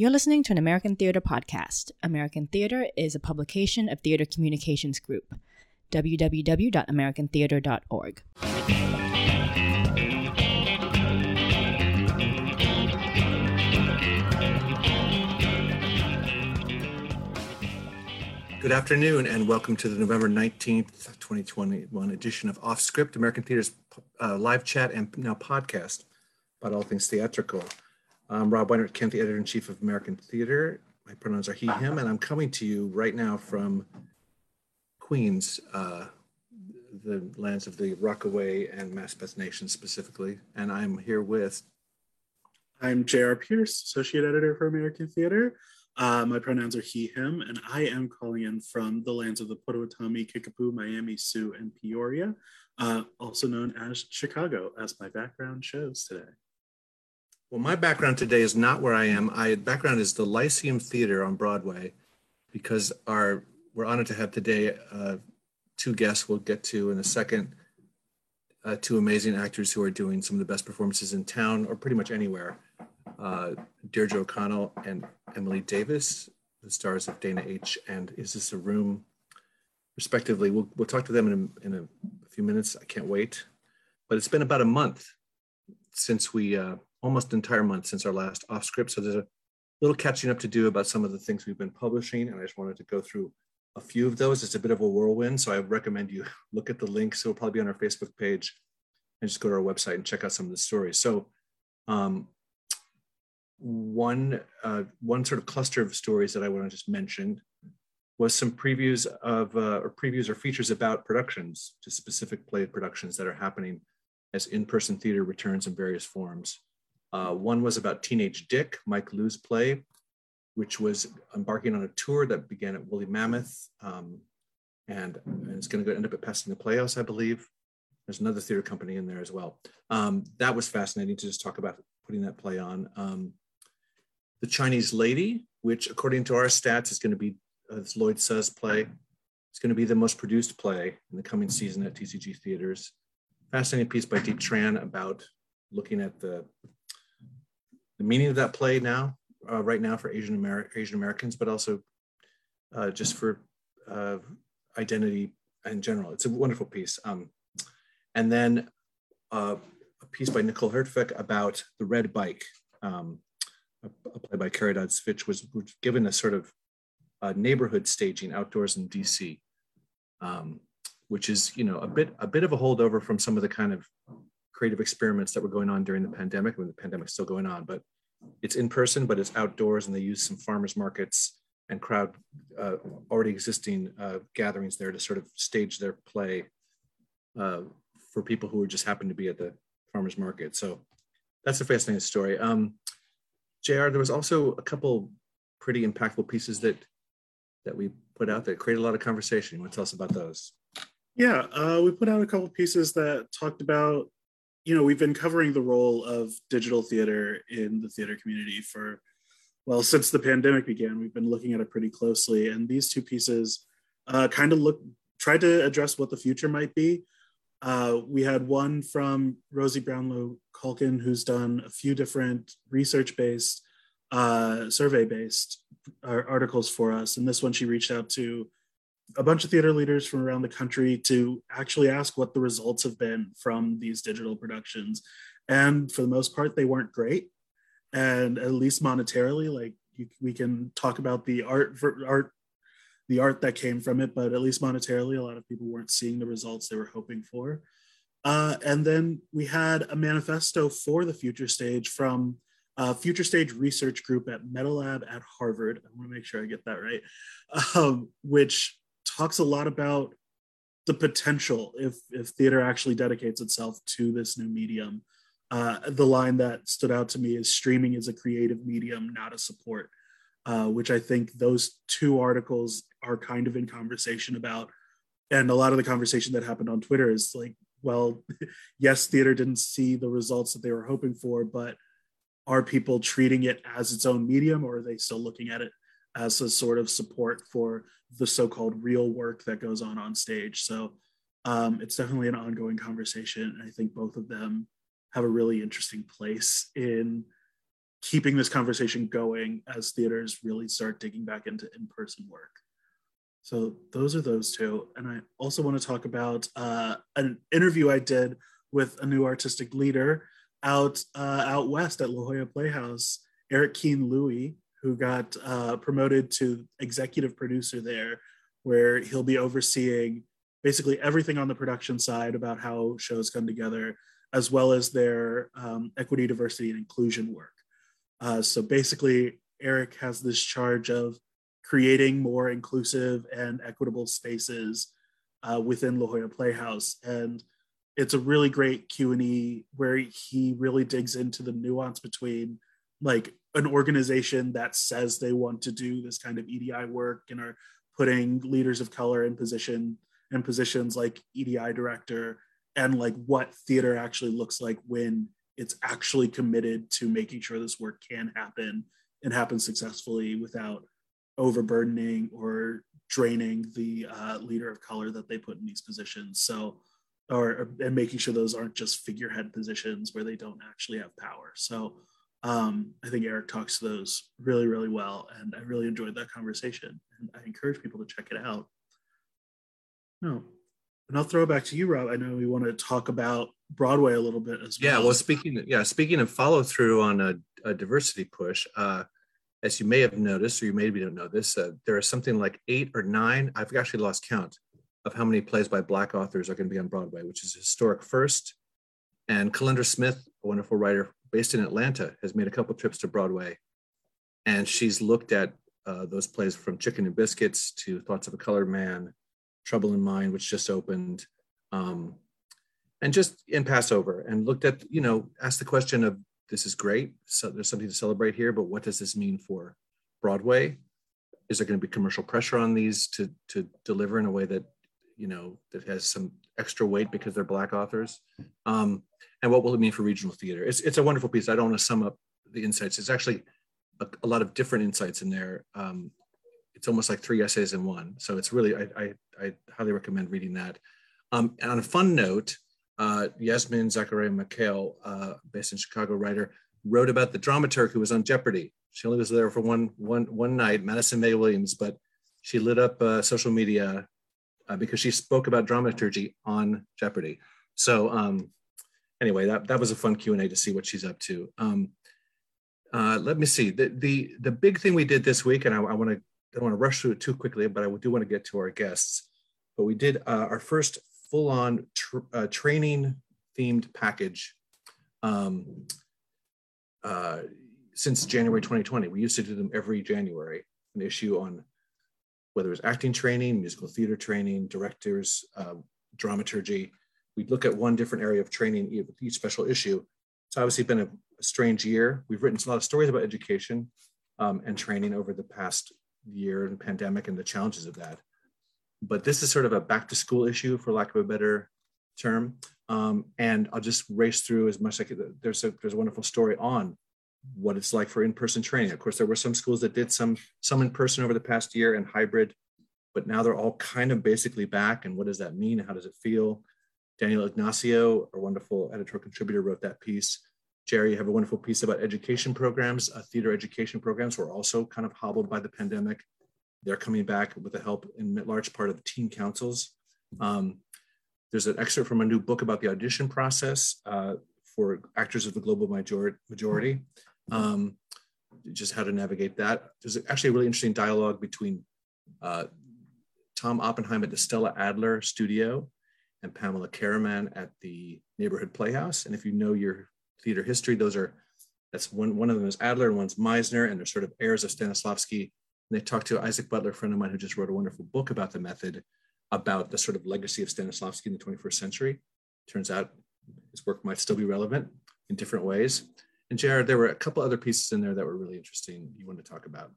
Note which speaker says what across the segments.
Speaker 1: You're listening to an American Theater podcast. American Theater is a publication of Theater Communications Group. www.americantheater.org.
Speaker 2: Good afternoon, and welcome to the November 19th, 2021 edition of Off Script, American Theater's uh, live chat and now podcast about all things theatrical. I'm Rob Weinert-Kendt, the editor in chief of American Theater. My pronouns are he, him, and I'm coming to you right now from Queens, uh, the lands of the Rockaway and Maspeth Nation specifically. And I'm here with.
Speaker 3: I'm J.R. Pierce, associate editor for American Theater. Uh, my pronouns are he, him, and I am calling in from the lands of the Potawatomi, Kickapoo, Miami, Sioux, and Peoria, uh, also known as Chicago, as my background shows today.
Speaker 2: Well, my background today is not where I am. My background is the Lyceum Theater on Broadway, because our we're honored to have today uh, two guests we'll get to in a second. Uh, two amazing actors who are doing some of the best performances in town or pretty much anywhere. Uh, Deirdre O'Connell and Emily Davis, the stars of Dana H. and Is This a Room, respectively. We'll, we'll talk to them in, a, in a few minutes. I can't wait. But it's been about a month since we uh, almost entire month since our last off script. So there's a little catching up to do about some of the things we've been publishing. And I just wanted to go through a few of those. It's a bit of a whirlwind. So I recommend you look at the links. It'll probably be on our Facebook page and just go to our website and check out some of the stories. So um, one, uh, one sort of cluster of stories that I want to just mention was some previews of, uh, or previews or features about productions, to specific play productions that are happening as in-person theater returns in various forms. Uh, one was about Teenage Dick, Mike Lew's play, which was embarking on a tour that began at Woolly Mammoth um, and, and it's going to end up at passing Pasadena Playhouse, I believe. There's another theater company in there as well. Um, that was fascinating to just talk about putting that play on. Um, the Chinese Lady, which according to our stats is going to be, uh, as Lloyd Suh's, play. It's going to be the most produced play in the coming season at TCG Theaters. Fascinating piece by Diep Tran about looking at the the meaning of that play now, uh, right now for Asian Amer- Asian Americans, but also uh, just for uh, identity in general. It's a wonderful piece. Um, and then uh, a piece by Nicole Hertwig about the red bike, um, a, a, play by Caridad Svich was, was, given a sort of uh, neighborhood staging outdoors in DC, um, which is you know a bit a bit of a holdover from some of the kind of creative experiments that were going on during the pandemic when the pandemic's still going on but it's in person but it's outdoors and they use some farmers markets and crowd uh, already existing uh, gatherings there to sort of stage their play uh, for people who just happen to be at the farmers market. So that's a fascinating story. Um, jr there was also a couple pretty impactful pieces that that we put out that created a lot of conversation. You want to tell us about those?
Speaker 3: Yeah, uh, we put out a couple pieces that talked about you know, we've been covering the role of digital theater in the theater community for, well, since the pandemic began. We've been looking at it pretty closely, and these two pieces uh, kind of look tried to address what the future might be. Uh, we had one from Rosie Brownlow Culkin, who's done a few different research-based, uh, survey-based uh, articles for us, and this one she reached out to a bunch of theater leaders from around the country to actually ask what the results have been from these digital productions. And for the most part, they weren't great. And at least monetarily, like you, we can talk about the art art the art that came from it, but at least monetarily, a lot of people weren't seeing the results they were hoping for. Uh, and then we had a manifesto for the future stage from a Future Stage Research Group at MetaLab at Harvard. I want to make sure I get that right, um, which talks a lot about the potential if if theater actually dedicates itself to this new medium. Uh, the line that stood out to me is streaming is a creative medium, not a support, uh, which I think those two articles are kind of in conversation about. And a lot of the conversation that happened on Twitter is like, well, yes, theater didn't see the results that they were hoping for, but are people treating it as its own medium or are they still looking at it as a sort of support for the so-called real work that goes on on stage. So um, it's definitely an ongoing conversation. And I think both of them have a really interesting place in keeping this conversation going as theaters really start digging back into in-person work. So those are those two. And I also want to talk about uh, an interview I did with a new artistic leader out uh, out west at La Jolla Playhouse, Eric Keen-Louie, who got uh, promoted to executive producer there, where he'll be overseeing basically everything on the production side about how shows come together, as well as their um, equity, diversity, and inclusion work. Uh, so basically, Eric has this charge of creating more inclusive and equitable spaces uh, within La Jolla Playhouse. And it's a really great Q&E where he really digs into the nuance between like an organization that says they want to do this kind of EDI work and are putting leaders of color in position in positions like EDI director and like what theater actually looks like when it's actually committed to making sure this work can happen and happen successfully without overburdening or draining the uh, leader of color that they put in these positions. So, or and making sure those aren't just figurehead positions where they don't actually have power. So, um, I think Eric talks to those really, really well, and I really enjoyed that conversation. And I encourage people to check it out. No, and I'll throw it back to you, Rob. I know we want to talk about Broadway a little bit as
Speaker 2: well.
Speaker 3: Yeah,
Speaker 2: well, speaking yeah, speaking of follow through on a, a, diversity push, uh, as you may have noticed, or you maybe don't know this, uh, there are something like eight or nine. I've actually lost count of how many plays by Black authors are going to be on Broadway, which is historic first. And Kelundra Smith, a wonderful writer based in Atlanta, has made a couple trips to Broadway, and she's looked at uh, those plays from Chicken and Biscuits to Thoughts of a Colored Man Trouble in Mind, which just opened, um, and just in Pass Over, and looked at, you know, asked the question of this is great. So there's something to celebrate here, but what does this mean for Broadway? Is there going to be commercial pressure on these to to deliver in a way that you know that has some extra weight because they're black authors? Um, and what will it mean for regional theater? It's it's a wonderful piece. I don't want to sum up the insights. It's actually a, a lot of different insights in there. Um, it's almost like three essays in one. So it's really, I, I, I highly recommend reading that. Um, and on a fun note, uh, Yasmin Zacaria Mikhaiel, uh, based in Chicago writer, wrote about the dramaturg who was on Jeopardy. She only was there for one, one, one night, Madison May Williams, but she lit up uh, social media uh, because she spoke about dramaturgy on Jeopardy. So um, anyway, that, that was a fun Q&A to see what she's up to. Um, uh, let me see. The, the, the big thing we did this week, and I, I want to don't want to rush through it too quickly, but I do want to get to our guests. But we did uh, our first full-on tr uh, training themed package um, uh, since January 2020. We used to do them every January, an issue on whether it was acting training, musical theater training, directors, uh, dramaturgy. We'd look at one different area of training with each special issue. It's obviously been a, strange year. We've written a lot of stories about education um, and training over the past year and pandemic and the challenges of that. But this is sort of a back to school issue, for lack of a better term. Um, and I'll just race through as much could. There's a, there's a wonderful story on what it's like for in-person training. Of course, there were some schools that did some some in person over the past year and hybrid, but now they're all kind of basically back. And what does that mean? How does it feel? Daniel Ignacio, our wonderful editorial contributor, wrote that piece. Jerry, you have a wonderful piece about education programs. Uh, theater education programs were also kind of hobbled by the pandemic. They're coming back with the help in large part of teen councils. Um, there's an excerpt from a new book about the audition process uh, for actors of the global majority, um, just how to navigate that. There's actually a really interesting dialogue between uh, Tom Oppenheim at the Stella Adler studio and Pamela Kareman at the Neighborhood Playhouse. And if you know your theater history. Those are that's one one of them is Adler and one's Meisner, and they're sort of heirs of Stanislavski. And they talked to Isaac Butler, a friend of mine who just wrote a wonderful book about the method, about the sort of legacy of Stanislavski in the 21st century. Turns out his work might still be relevant in different ways. And Jared, there were a couple other pieces in there that were really interesting you wanted to talk about.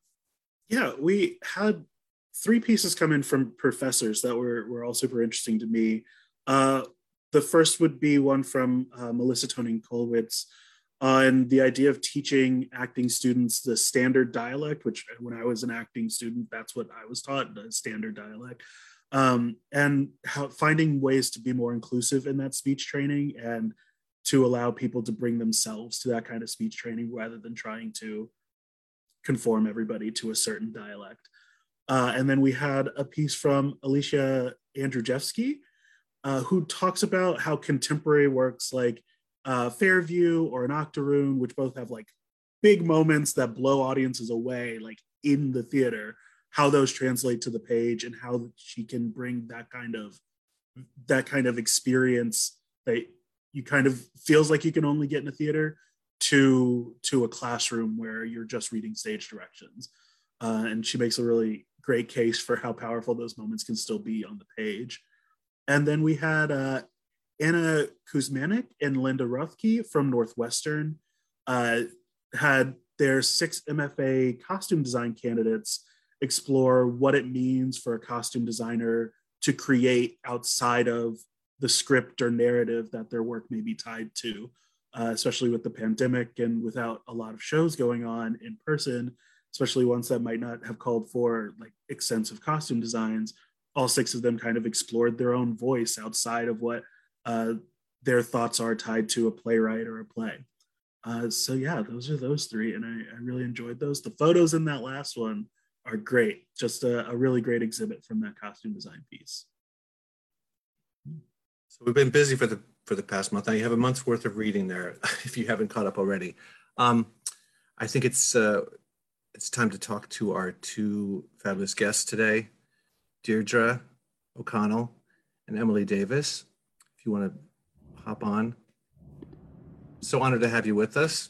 Speaker 3: Yeah, we had three pieces come in from professors that were, were all super interesting to me. Uh, the first would be one from uh, Melissa Toning Kolwitz on the idea of teaching acting students the standard dialect, which when I was an acting student, that's what I was taught, the standard dialect. Um, and how finding ways to be more inclusive in that speech training and to allow people to bring themselves to that kind of speech training rather than trying to conform everybody to a certain dialect. Uh, and then we had a piece from Alicia Andrzejewski, uh, who talks about how contemporary works like uh, Fairview or an Octoroon, which both have like big moments that blow audiences away, like in the theater, how those translate to the page and how she can bring that kind of that kind of experience that you kind of feels like you can only get in a theater to to a classroom where you're just reading stage directions. Uh, and she makes a really great case for how powerful those moments can still be on the page and then we had uh, ana kuzmanic and linda roethke from northwestern uh, had their six mfa costume design candidates explore what it means for a costume designer to create outside of the script or narrative that their work may be tied to uh, especially with the pandemic and without a lot of shows going on in person, especially ones that might not have called for like extensive costume designs. All six of them kind of explored their own voice outside of what uh, their thoughts are tied to a playwright or a play. Uh, so yeah, those are those three, and I, I, really enjoyed those. The photos in that last one are great. Just a, a really great exhibit from that costume design piece.
Speaker 2: So we've been busy for the for the past month. Now you have a month's worth of reading there, if you haven't caught up already. Um, I think it's uh, it's time to talk to our two fabulous guests today, Deirdre O'Connell and Emily Davis. If you want to hop on, so honored to have you with us.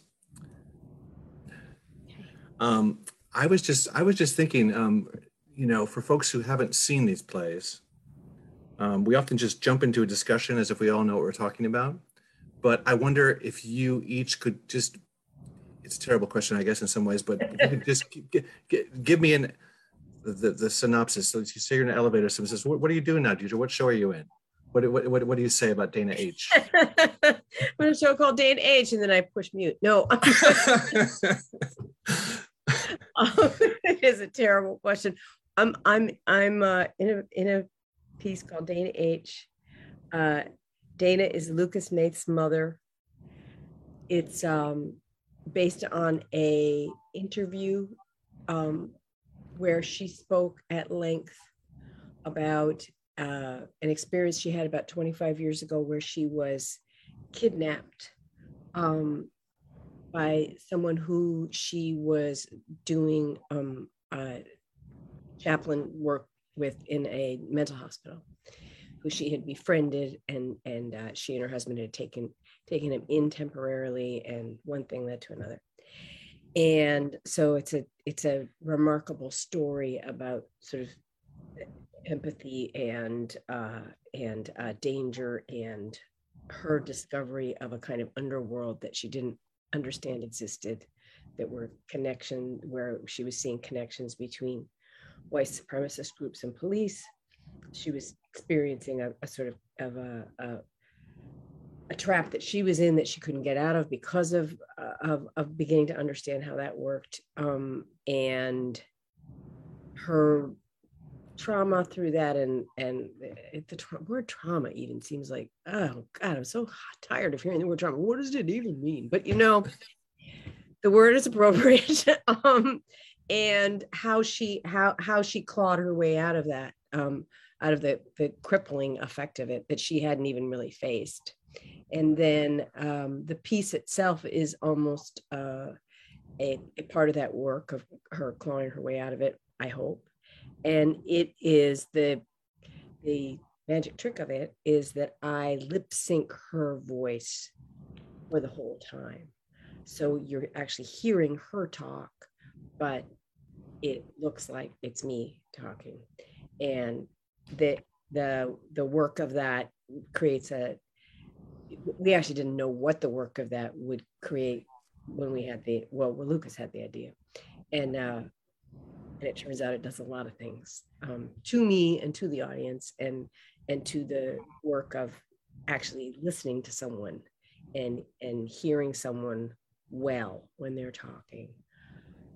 Speaker 2: Um, I was just I was just thinking, um, you know, for folks who haven't seen these plays, um, we often just jump into a discussion as if we all know what we're talking about. But I wonder if you each could just, it's a terrible question, I guess, in some ways, but just g- g- give me an, the, the synopsis. So you say you're in an elevator, someone says, what, what are you doing now, Deirdre? What show are you in? What, what, what, what do you say about Dana H?
Speaker 4: I'm in a show called Dana H, and then I push mute. No. it is a terrible question. I'm I'm I'm uh, in a in a piece called Dana H. Uh, Dana is Lucas Hnath's mother. It's um, based on a interview um, where she spoke at length about uh, an experience she had about 25 years ago where she was kidnapped um, by someone who she was doing um, uh, chaplain work with in a mental hospital who she had befriended and and uh, she and her husband had taken taken him in temporarily and one thing led to another and so it's a it's a remarkable story about sort of empathy and uh, and uh, danger and her discovery of a kind of underworld that she didn't understand existed that were connection where she was seeing connections between white supremacist groups and police. She was experiencing a, a sort of, of a, a, a, trap that she was in that she couldn't get out of because of, uh, of, of beginning to understand how that worked. Um, and her trauma through that and and the tra- word trauma even seems like oh god i'm so tired of hearing the word trauma what does it even mean but you know the word is appropriate um and how she how how she clawed her way out of that um, out of the the crippling effect of it that she hadn't even really faced and then um, the piece itself is almost uh, a, a, part of that work of her clawing her way out of it i hope. And it is the the magic trick of it is that i lip sync her voice for the whole time. So you're actually hearing her talk but it looks like it's me talking. And the the the work of that creates a we actually didn't know what the work of that would create when we had the well when lucas had the idea and uh and it turns out it does a lot of things um, to me and to the audience and and to the work of actually listening to someone and and hearing someone well when they're talking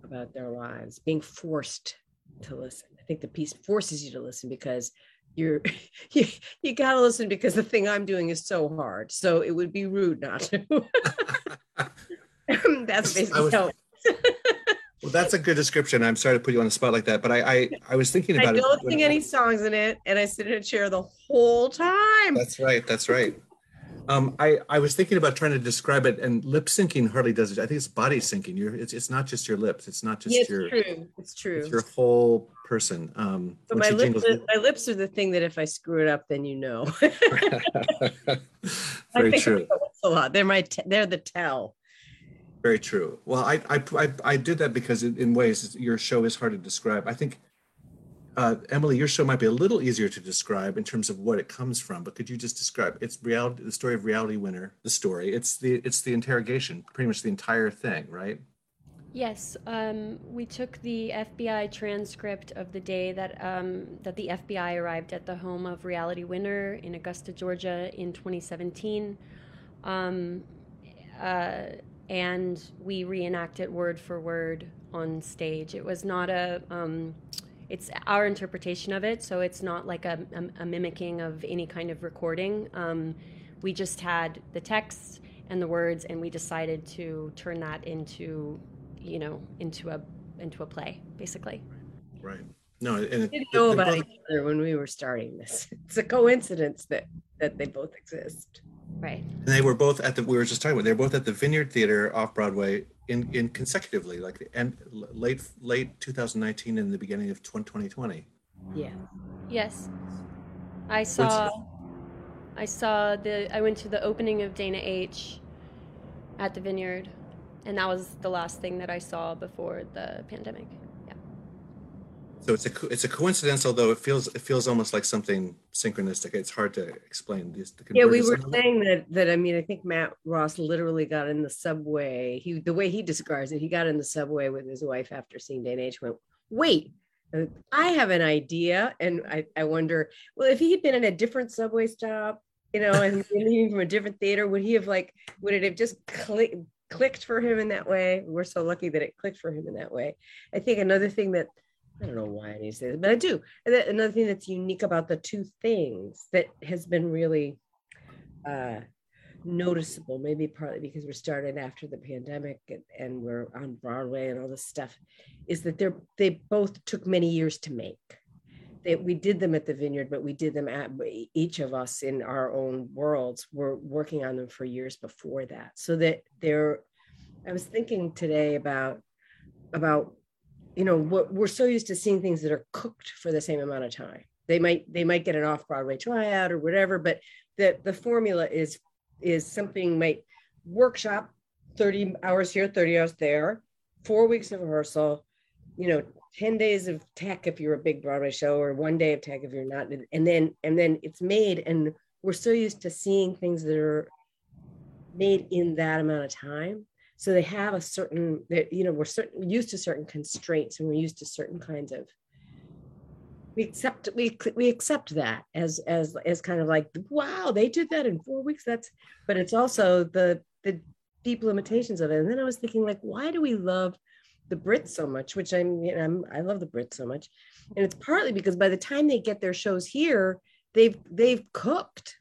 Speaker 4: about their lives, being forced to listen. I think the piece forces you to listen because you're you, you gotta listen because the thing I'm doing is so hard. So it would be rude not to. That's basically
Speaker 2: was,
Speaker 4: how.
Speaker 2: well, that's a good description. I'm sorry to put you on the spot like that, but I I, I was thinking about
Speaker 4: I don't
Speaker 2: it.
Speaker 4: sing any songs in it, and I sit in a chair the whole time.
Speaker 2: That's right. That's right. Um, I, I was thinking about trying to describe it, and lip syncing hardly does it. I think it's body syncing. You're, it's, it's not just your lips. It's not just
Speaker 4: Yeah, it's
Speaker 2: your
Speaker 4: true. It's true.
Speaker 2: it's your whole person. Um,
Speaker 4: but my lips, are, my lips are the thing that if I screw it up, then you know.
Speaker 2: Very true.
Speaker 4: a lot. They're my. T- they're the tell.
Speaker 2: Very true. Well, I I I, I did that because in, in ways your show is hard to describe. I think. Uh, Emily, your show might be a little easier to describe in terms of what it comes from, but could you just describe it's reality, the story of Reality Winner, the story. It's the it's the interrogation, pretty much the entire thing, right?
Speaker 5: Yes, um, we took the FBI transcript of the day that um, that the FBI arrived at the home of Reality Winner in Augusta, Georgia, in 2017, um, uh, and we reenact it word for word on stage. It was not a um, it's our interpretation of it, so it's not like a, a, a mimicking of any kind of recording. Um, we just had the text and the words, and we decided to turn that into you know into a into a play basically
Speaker 2: Right. No, and it,
Speaker 4: We didn't know
Speaker 2: they
Speaker 4: about
Speaker 2: both-
Speaker 4: each other when we were starting this. It's a coincidence that that they both exist.
Speaker 5: right
Speaker 2: And they were both at the. We were just talking about. They were both at the Vineyard Theater off Broadway in in consecutively, like the end late late 2019 and the beginning of 2020.
Speaker 4: Yeah.
Speaker 5: yes i saw i saw the i went to the opening of dana h at the vineyard and that was the last thing that i saw before the pandemic
Speaker 2: So it's a it's a coincidence, although it feels it feels almost like something synchronistic. It's hard to explain these. the
Speaker 4: Yeah, we were
Speaker 2: convergence of it.
Speaker 4: saying that that I mean I think Matt Ross literally got in the subway. He the way he describes it, he got in the subway with his wife after seeing Dana H. Went, wait, uh, I have an idea, and I I wonder, well, if he had been in a different subway stop, you know, and leaving from a different theater, would he have like would it have just clicked clicked for him in that way? We're so lucky that it clicked for him in that way. I think another thing that I don't know why I need to say this, but I do. And that- Another thing that's unique about the two things that has been really uh, noticeable, maybe partly because we're started after the pandemic and, and we're on Broadway and all this stuff, is that they're they both took many years to make. They, we did them at the Vineyard, but we did them at each of us in our own worlds. We're working on them for years before that, so that they're. I was thinking today about about you know what we're so used to seeing things that are cooked for the same amount of time. They might they might get an off broadway tryout or whatever but the the formula is is something might workshop 30 hours here 30 hours there four weeks of rehearsal you know 10 days of tech if you're a big broadway show or one day of tech if you're not and then and then it's made and we're so used to seeing things that are made in that amount of time so they have a certain that you know we're certain used to certain constraints and we're used to certain kinds of we accept we we accept that as as as kind of like wow they did that in four weeks that's but it's also the the deep limitations of it. And then i was thinking like why do we love the brits so much? Which i'm you know I'm, i love the brits so much. And it's partly because by the time they get their shows here they've they've cooked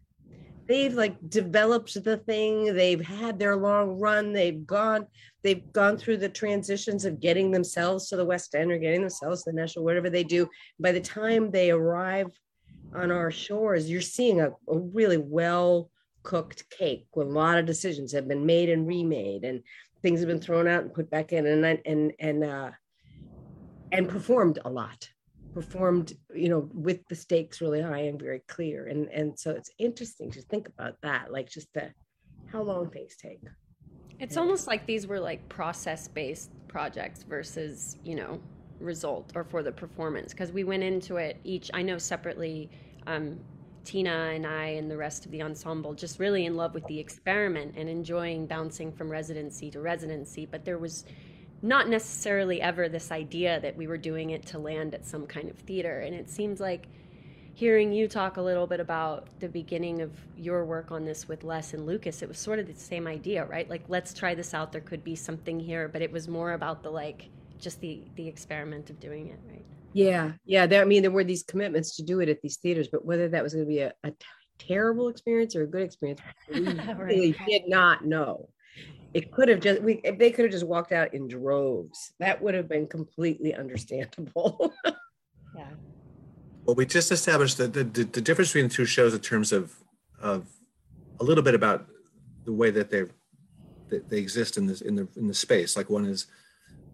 Speaker 4: they've like developed the thing they've had their long run they've gone they've gone through the transitions of getting themselves to the west end or getting themselves to the national whatever they do. By the time they arrive on our shores you're seeing a, a really well cooked cake with a lot of decisions have been made and remade and things have been thrown out and put back in and and and uh and performed a lot performed you know with the stakes really high and very clear. And and so it's interesting to think about that like just the how long things take.
Speaker 5: It's almost like these were like process based projects versus you know result or for the performance. Because we went into it each i know separately um, tina and i and the rest of the ensemble just really in love with the experiment and enjoying bouncing from residency to residency. But there was not necessarily ever this idea that we were doing it to land at some kind of theater. And it seems like hearing you talk a little bit about the beginning of your work on this with Les and Lucas, it was sort of the same idea, right? Like, let's try this out. There could be something here, but it was more about the like just the the experiment of doing it, right?
Speaker 4: Yeah, yeah. There, I mean, there were these commitments to do it at these theaters, but whether that was going to be a, terrible experience or a good experience, we really did not know. It could have just we they could have just walked out in droves. That would have been completely understandable.
Speaker 5: Yeah.
Speaker 2: Well, we just established that the, the, the difference between the two shows in terms of of a little bit about the way that they that they exist in this in the in the space. Like one is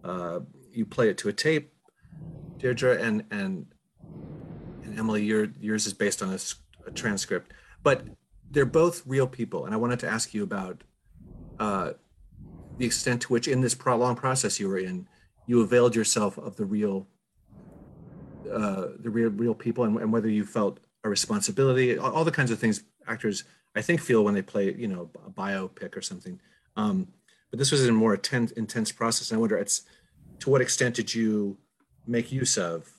Speaker 2: uh, you play it to a tape, Deirdre, and and and Emily, your yours is based on a transcript, but they're both real people. And I wanted to ask you about uh, the extent to which, in this long process you were in, you availed yourself of the real uh, the real real people and, and whether you felt a responsibility all, all the kinds of things actors i think feel when they play you know a biopic or something. Um, but this was a more intense intense process. And i wonder it's to what extent did you make use of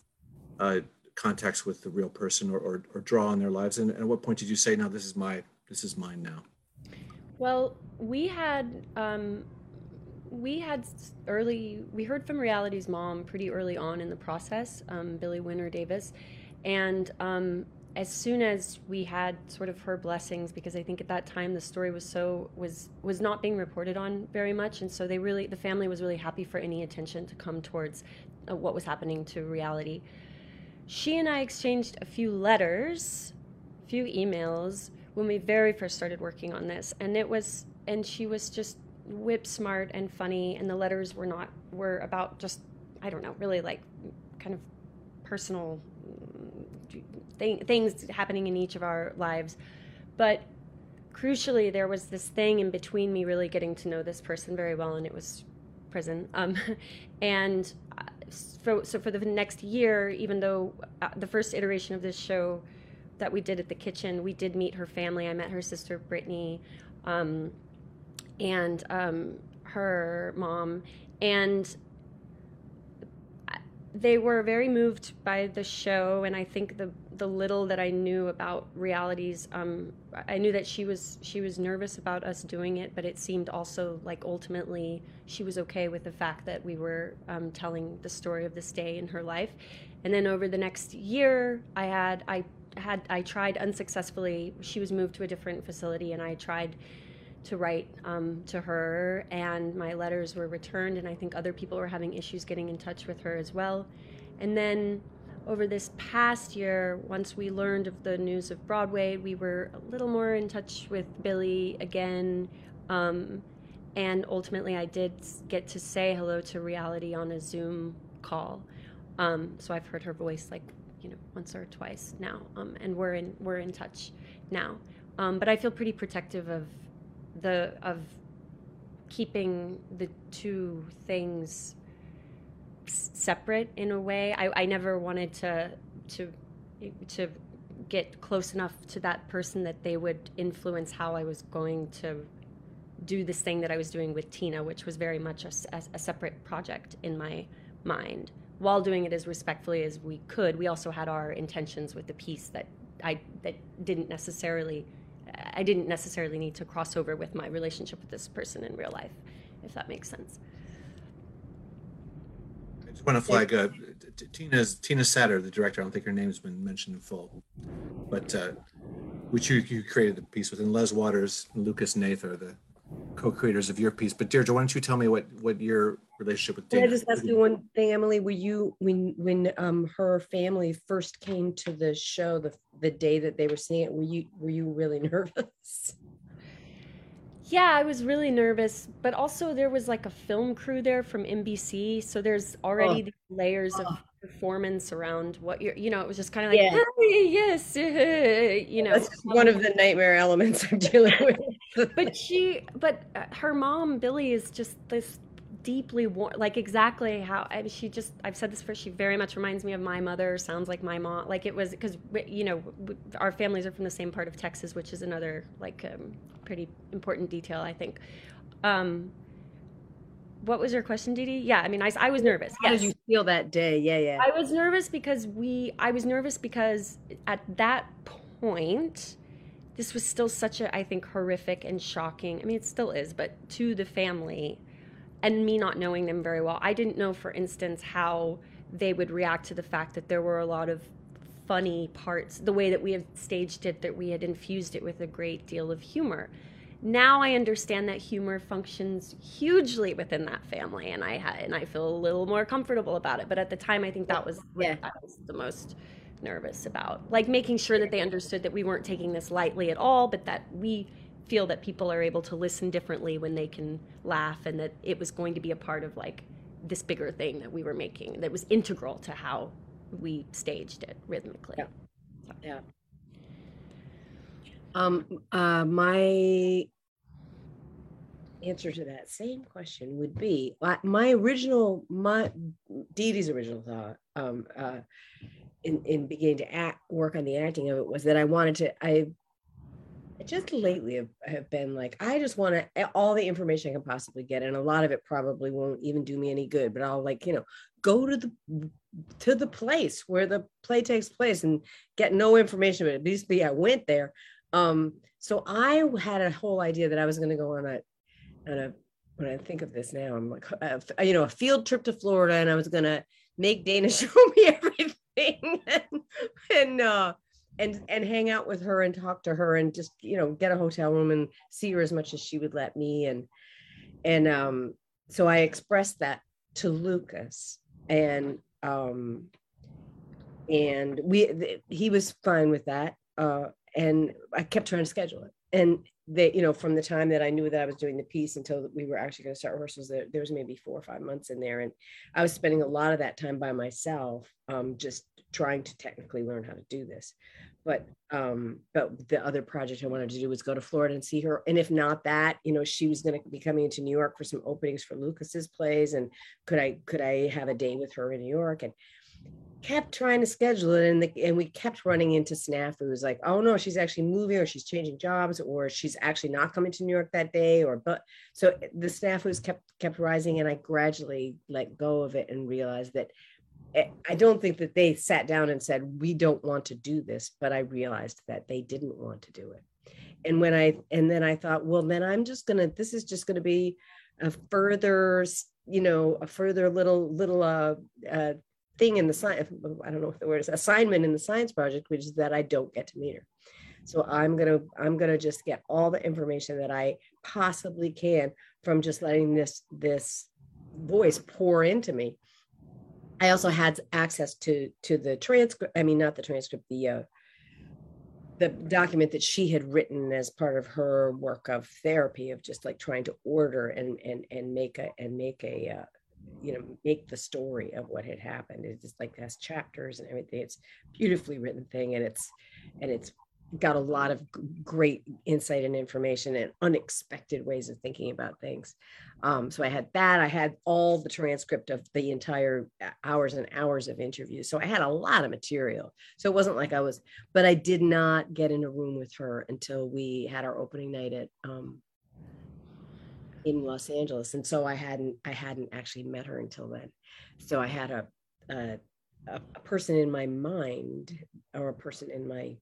Speaker 2: uh, contacts with the real person or, or, or draw on their lives? And, and at what point did you say no this is my this is mine now
Speaker 5: Well, we had um, we had early. We heard from Reality's mom pretty early on in the process, um, Billie Winner-Davis, and um, as soon as we had sort of her blessings, because I think at that time the story was so was was not being reported on very much, and so they really the family was really happy for any attention to come towards uh, what was happening to Reality. She and I exchanged a few letters, a few emails when we very first started working on this and it was and she was just whip smart and funny and the letters were not were about just i don't know really like kind of personal mm, thing, things happening in each of our lives. But crucially there was this thing in between me really getting to know this person very well and it was prison. Um, and uh, so, so for the next year even though uh, the first iteration of this show that we did at the kitchen, we did meet her family. I met her sister Brittany, um, and um, her mom, and they were very moved by the show. And I think the the little that I knew about Reality's, um, I knew that she was she was nervous about us doing it, but it seemed also like ultimately she was okay with the fact that we were um, telling the story of this day in her life. And then over the next year, I had I had I tried unsuccessfully. She was moved to a different facility, and I tried to write um, to her, and my letters were returned. And I think other people were having issues getting in touch with her as well. And then over this past year, once we learned of the news of Broadway, we were a little more in touch with Billie again. Um, and ultimately, I did get to say hello to reality on a Zoom call. Um, so I've heard her voice like you know once or twice now, um, and we're in we're in touch now. Um, but I feel pretty protective of the of keeping the two things separate in a way. I, I never wanted to to to get close enough to that person that they would influence how I was going to do this thing that I was doing with Tina, which was very much a separate project in my mind. While doing it as respectfully as we could, we also had our intentions with the piece that I that didn't necessarily I didn't necessarily need to cross over with my relationship with this person in real life, if that makes sense.
Speaker 2: I just want to flag uh, T- Tina's Tina Satter, the director. I don't think her name has been mentioned in full, but uh, which you, you created the piece with, and Les Waters and Lucas Hnath are the co-creators of your piece. But Deirdre, why don't you tell me what what your relationship with
Speaker 4: Can I just ask you one thing, Emily? Were you when when um her family first came to the show the the day that they were seeing it? Were you were you really nervous?
Speaker 5: Yeah, I was really nervous, but also there was like a film crew there from NBC, so there's already these layers of performance around what you're, you know, it was just kind of like,
Speaker 4: Yeah.
Speaker 5: hey, yes, uh, you know.
Speaker 4: That's just one of the nightmare elements I'm dealing with.
Speaker 5: But she but uh, her mom billie is just this deeply war- like exactly how I mean, she just i've said this first she very much reminds me of my mother sounds like my mom like it was because you know our families are from the same part of texas which is another like um, pretty important detail i think um what was your question Didi? yeah i mean i, I was nervous
Speaker 4: How
Speaker 5: yes.
Speaker 4: did you feel that day? Yeah, yeah.
Speaker 5: I was nervous because we I was nervous because at that point this was still such a I think horrific and shocking. I mean it still is, but to the family and me not knowing them very well, I didn't know, for instance, how they would react to the fact that there were a lot of funny parts, the way that we had staged it, that we had infused it with a great deal of humor. Now I understand that humor functions hugely within that family, and I ha- and I feel a little more comfortable about it. But at the time, I think that was
Speaker 4: Yeah.
Speaker 5: I was the most nervous about, like making sure that they understood that we weren't taking this lightly at all, but that we feel that people are able to listen differently when they can laugh, and that it was going to be a part of like this bigger thing that we were making that was integral to how we staged it rhythmically.
Speaker 4: Yeah. Yeah. Um, uh, my answer to that same question would be my, my original, my Dee Dee's original thought, um, uh, in, in beginning to act, work on the acting of it was that I wanted to, I, just lately have, have been like, I just want to, all the information I can possibly get. And a lot of it probably won't even do me any good, but I'll like, you know, go to the to the place where the play takes place and get no information but at least be i went there um so i had a whole idea that i was going to go on a on a when i think of this now i'm like uh, you know a field trip to florida and i was going to make dana show me everything and, and uh and and hang out with her and talk to her and just you know get a hotel room and see her as much as she would let me. And and um so i expressed that to lucas and um and we th- he was fine with that uh and i kept trying to schedule it. And they you know from the time that i knew that i was doing the piece until we were actually going to start rehearsals there, there was maybe four or five months in there and i was spending a lot of that time by myself um just trying to technically learn how to do this. But um but the other project i wanted to do was go to florida and see her and if not that you know she was going to be coming into new york for some openings for lucas's plays and could i could i have a day with her in new york? And kept trying to schedule it and the, and we kept running into snafus like oh no she's actually moving or she's changing jobs or she's actually not coming to new york that day or but so the snafus kept kept rising and i gradually let go of it and realized that eh, I don't think that they sat down and said, we don't want to do this, but I realized that they didn't want to do it. And when I, and then I thought, well, then I'm just to, this is just to be a further, you know, a further little, little, uh, uh, thing in the science, I don't know if the word is assignment in the science project, which is that I don't get to meet her. So I'm to, I'm to just get all the information that I possibly can from just letting this, this voice pour into me. I also had access to to the transcript. I mean, not the transcript, the uh, the document that she had written as part of her work of therapy of just like trying to order and and and make a and make a uh, you know make the story of what had happened. It just like has chapters and everything. It's beautifully written thing, and it's and it's got a lot of great insight and information and unexpected ways of thinking about things. Um, so I had that. I had all the transcript of the entire uh, hours and hours of interviews. So I had a lot of material. So it wasn't like I was, but I did not get in a room with her until we had our opening night at um, in Los Angeles. And so I hadn't I hadn't actually met her until then. So I had a a, a person in my mind or a person in my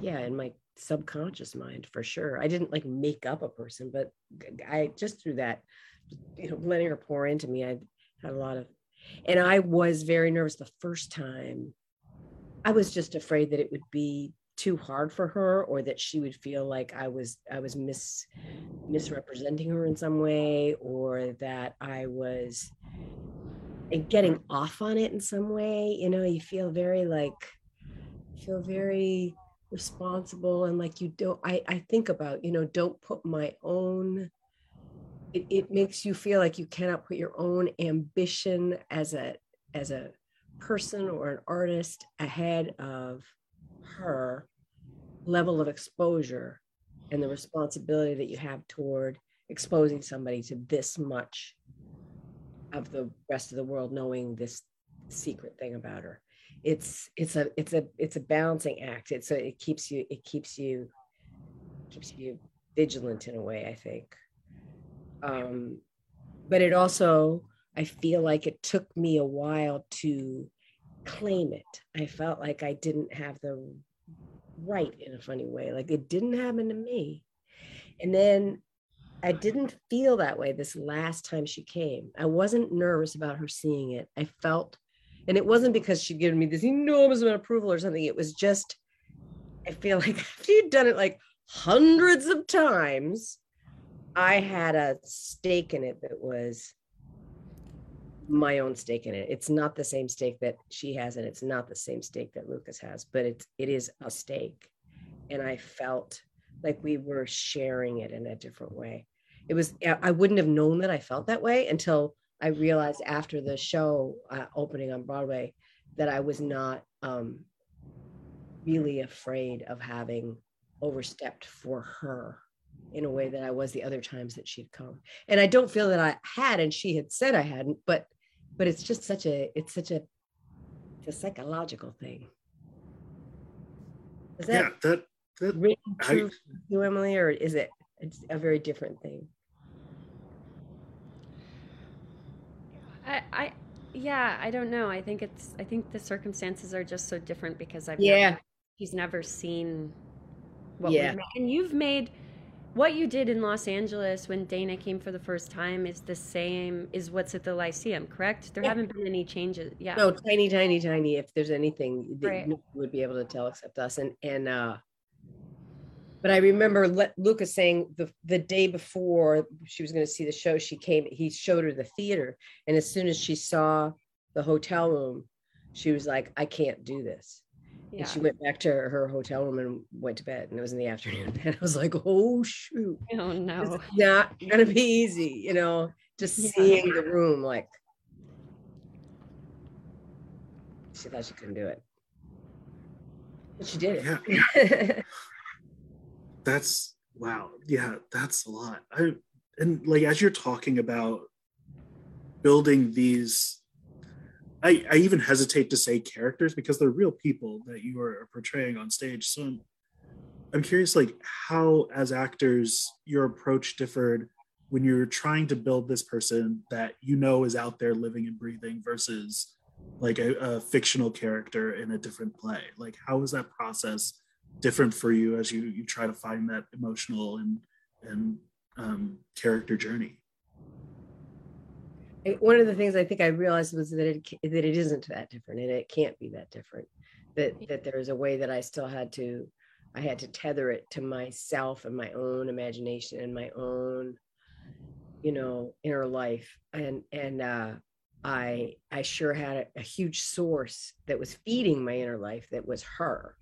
Speaker 4: yeah in my subconscious mind for sure i didn't like make up a person but i just through that you know letting her pour into me i had a lot of and i was very nervous the first time i was just afraid that it would be too hard for her or that she would feel like i was i was mis misrepresenting her in some way or that i was eh, getting off on it in some way you know you feel very like feel very responsible and like you don't i i think about you know don't put my own it, it makes you feel like you cannot put your own ambition as a as a person or an artist ahead of her level of exposure and the responsibility that you have toward exposing somebody to this much of the rest of the world knowing this secret thing about her. It's it's a it's a it's a balancing act. It's a it keeps you it keeps you keeps you vigilant in a way i think. Um but it also i feel like it took me a while to claim it i felt like i didn't have the right in a funny way like it didn't happen to me and then I didn't feel that way this last time she came. I wasn't nervous about her seeing it. I felt, and it wasn't because she'd given me this enormous amount of approval or something. It was just, I feel like if you'd done it like hundreds of times, I had a stake in it that was my own stake in it. It's not the same stake that she has, and it's not the same stake that Lucas has, but it's it is a stake. And I felt like we were sharing it in a different way. It was I wouldn't have known that I felt that way until I realized after the show uh, opening on Broadway that I was not um, really afraid of having overstepped for her in a way that I was the other times that she'd come. And I don't feel that I had, and she had said I hadn't, but but it's just such a it's such a it's a psychological thing.
Speaker 3: Is that yeah, that that
Speaker 4: ring true I, you, Emily, or is it it's a very different thing?
Speaker 5: I, I yeah, I don't know. I think it's I think the circumstances are just so different because I've
Speaker 4: yeah.
Speaker 5: Never, he's never seen what
Speaker 4: yeah.
Speaker 5: we've made. And you've made what you did in Los Angeles when Dana came for the first time is the same is what's at the Lyceum, correct? There yeah. haven't been any changes. Yeah.
Speaker 4: No, tiny, tiny, tiny. If there's anything that
Speaker 5: right.
Speaker 4: you would be able to tell except us. And and uh but I remember Le- Lucas saying the the day before she was going to see the show, she came. He showed her the theater, and as soon as she saw the hotel room, she was like, "I can't do this." Yeah. And she went back to her hotel room and went to bed. And it was in the afternoon. And I was like, oh, shoot.
Speaker 5: Oh, no.
Speaker 4: It's not going to be easy, you know, just yeah. seeing the room. Like, she thought she couldn't do it. But she did it.
Speaker 3: Yeah. that's, wow. Yeah, that's a lot. I, and like, as you're talking about building these I, I even hesitate to say characters because they're real people that you are portraying on stage. So I'm, I'm curious, like how as actors your approach differed when you're trying to build this person that you know is out there living and breathing versus like a, a fictional character in a different play. Like how is that process different for you as you you try to find that emotional and and um, character journey?
Speaker 4: One of the things I think I realized was that it that it isn't that different, and it can't be that different. That that there is a way that I still had to, I had to tether it to myself and my own imagination and my own, you know, inner life, and and uh, I I sure had a, a huge source that was feeding my inner life that was her,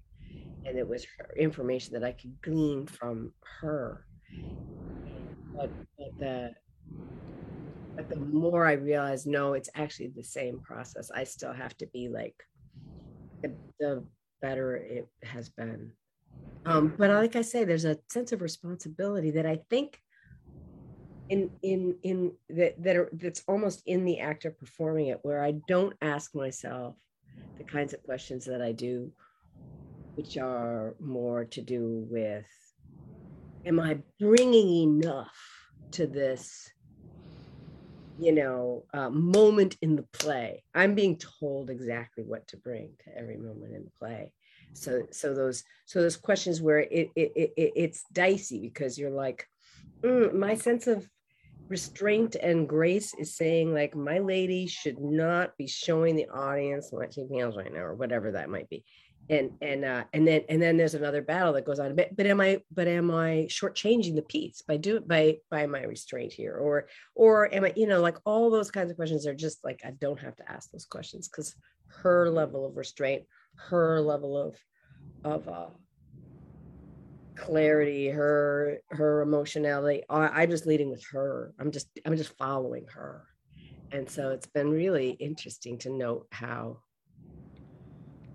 Speaker 4: and it was her information that I could glean from her. But, but the but the more I realize, no, it's actually the same process. I still have to be like, the, the better it has been. Um, but like I say, there's a sense of responsibility that I think in in in that that are, that's almost in the act of performing it, where I don't ask myself the kinds of questions that I do, which are more to do with, am I bringing enough to this you know uh, moment in the play. I'm being told exactly what to bring to every moment in the play. So so those so those questions where it, it, it it's dicey because you're like mm, my sense of restraint and grace is saying like my lady should not be showing the audience what she feels right now or whatever that might be and and uh, and then and then there's another battle that goes on. But, but am I but am I shortchanging the piece by do by by my restraint here, or or am I you know like all those kinds of questions are just like I don't have to ask those questions because her level of restraint, her level of of uh, clarity, her her emotionality. I, I'm just leading with her. I'm just I'm just following her, and so it's been really interesting to note how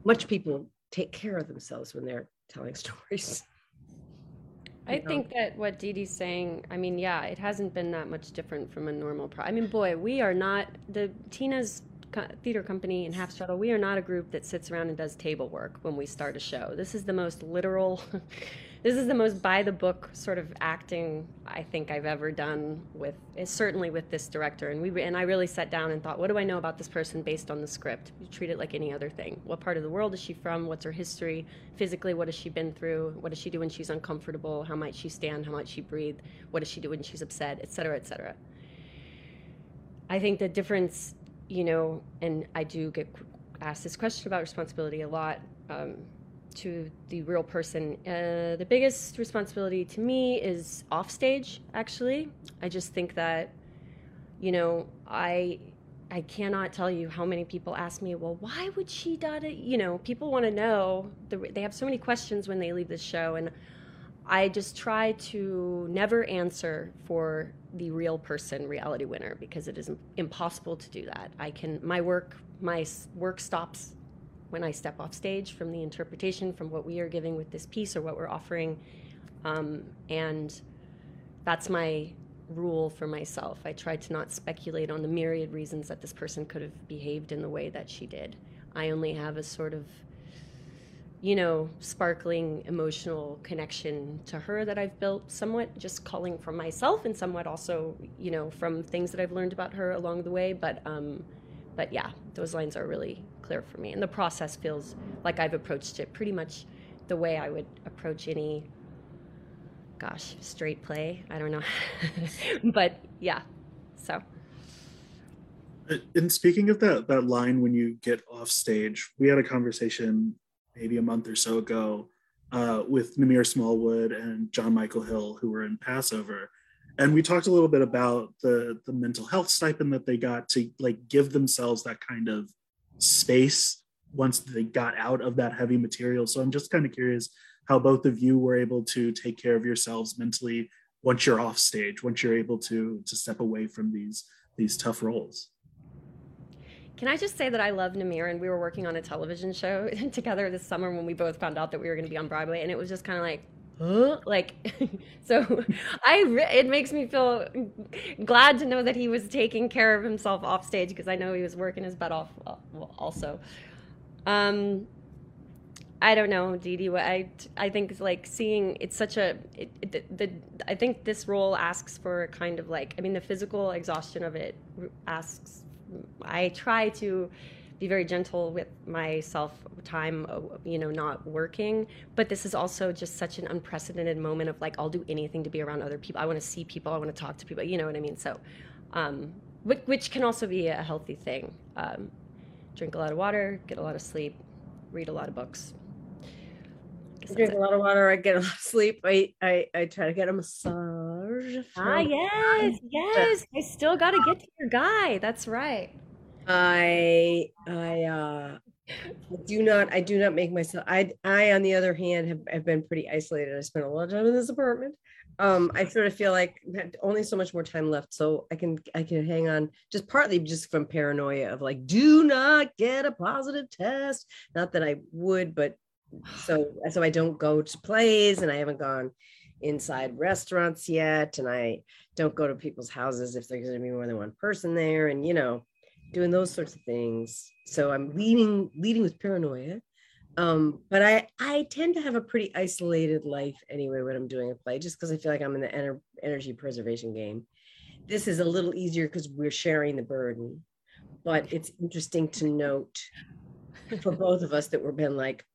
Speaker 4: much people take care of themselves when they're telling stories.
Speaker 5: I think that what Dee Dee's saying, I mean, yeah, it hasn't been that much different from a normal pro. I mean, boy, we are not the Tina's theater company in Half Straddle, we are not a group that sits around and does table work when we start a show. This is the most literal, this is the most by the book sort of acting I think I've ever done with, certainly with this director. And we and I really sat down and thought, what do I know about this person based on the script? You treat it like any other thing. What part of the world is she from? What's her history? Physically, what has she been through? What does she do when she's uncomfortable? How might she stand? How might she breathe? What does she do when she's upset? Et cetera, et cetera. I think the difference, you know, and I do get asked this question about responsibility a lot um, to the real person. Uh, the biggest responsibility to me is offstage, actually. I just think that, you know, I. I cannot tell you how many people ask me, well, why would she da You know, people want to know. They have so many questions when they leave this show, and I just try to never answer for the real person reality winner because it is impossible to do that. I can my work my work stops when I step off stage from the interpretation from what we are giving with this piece or what we're offering, um, and that's my rule for myself. I try to not speculate on the myriad reasons that this person could have behaved in the way that she did. I only have a sort of you know, sparkling emotional connection to her that I've built somewhat just calling from myself and somewhat also, you know, from things that I've learned about her along the way. But, um, but yeah, those lines are really clear for me. And the process feels like I've approached it pretty much the way I would approach any, gosh, straight play. I don't know. but yeah, so.
Speaker 3: And speaking of that that line when you get off stage, we had a conversation maybe a month or so ago uh, with Namir Smallwood and John Michael Hill, who were in Pass Over. And we talked a little bit about the, the mental health stipend that they got to like give themselves that kind of space once they got out of that heavy material. So I'm just kind of curious how both of you were able to take care of yourselves mentally once you're off stage, once you're able to to step away from these these tough roles.
Speaker 5: Can I just say that I love Namir and we were working on a television show together this summer when we both found out that we were going to be on Broadway and it was just kind of like huh? like so I it makes me feel glad to know that he was taking care of himself off stage because I know he was working his butt off uh, also. Um I don't know, Dee Dee. I I think like seeing it's such a it, it, the, I think this role asks for kind of like I mean the physical exhaustion of it asks I try to be very gentle with myself time you know not working. But this is also just such an unprecedented moment of like i'll do anything to be around other people. I want to see people. I want to talk to people. You know what i mean? So um, which, which can also be a healthy thing. Um, drink a lot of water get a lot of sleep read a lot of books.
Speaker 4: Drink a lot of water i get a lot of sleep. I i, I try to get a massage
Speaker 5: ah yes yes. I still got to get to your guy. That's right
Speaker 4: I I uh do not I do not make myself I I on the other hand have, have been pretty isolated. I spent a lot of time in this apartment. Um, I sort of feel like only so much more time left, so I can I can hang on just partly just from paranoia of like do not get a positive test. Not that I would, but so so I don't go to plays and I haven't gone inside restaurants yet, and I don't go to people's houses if there's going to be more than one person there, and you know doing those sorts of things. So I'm leading leading with paranoia. Um, but I I tend to have a pretty isolated life anyway when I'm doing a play, just because I feel like I'm in the ener- energy preservation game. This is a little easier because we're sharing the burden, but it's interesting to note for both of us that we've been like,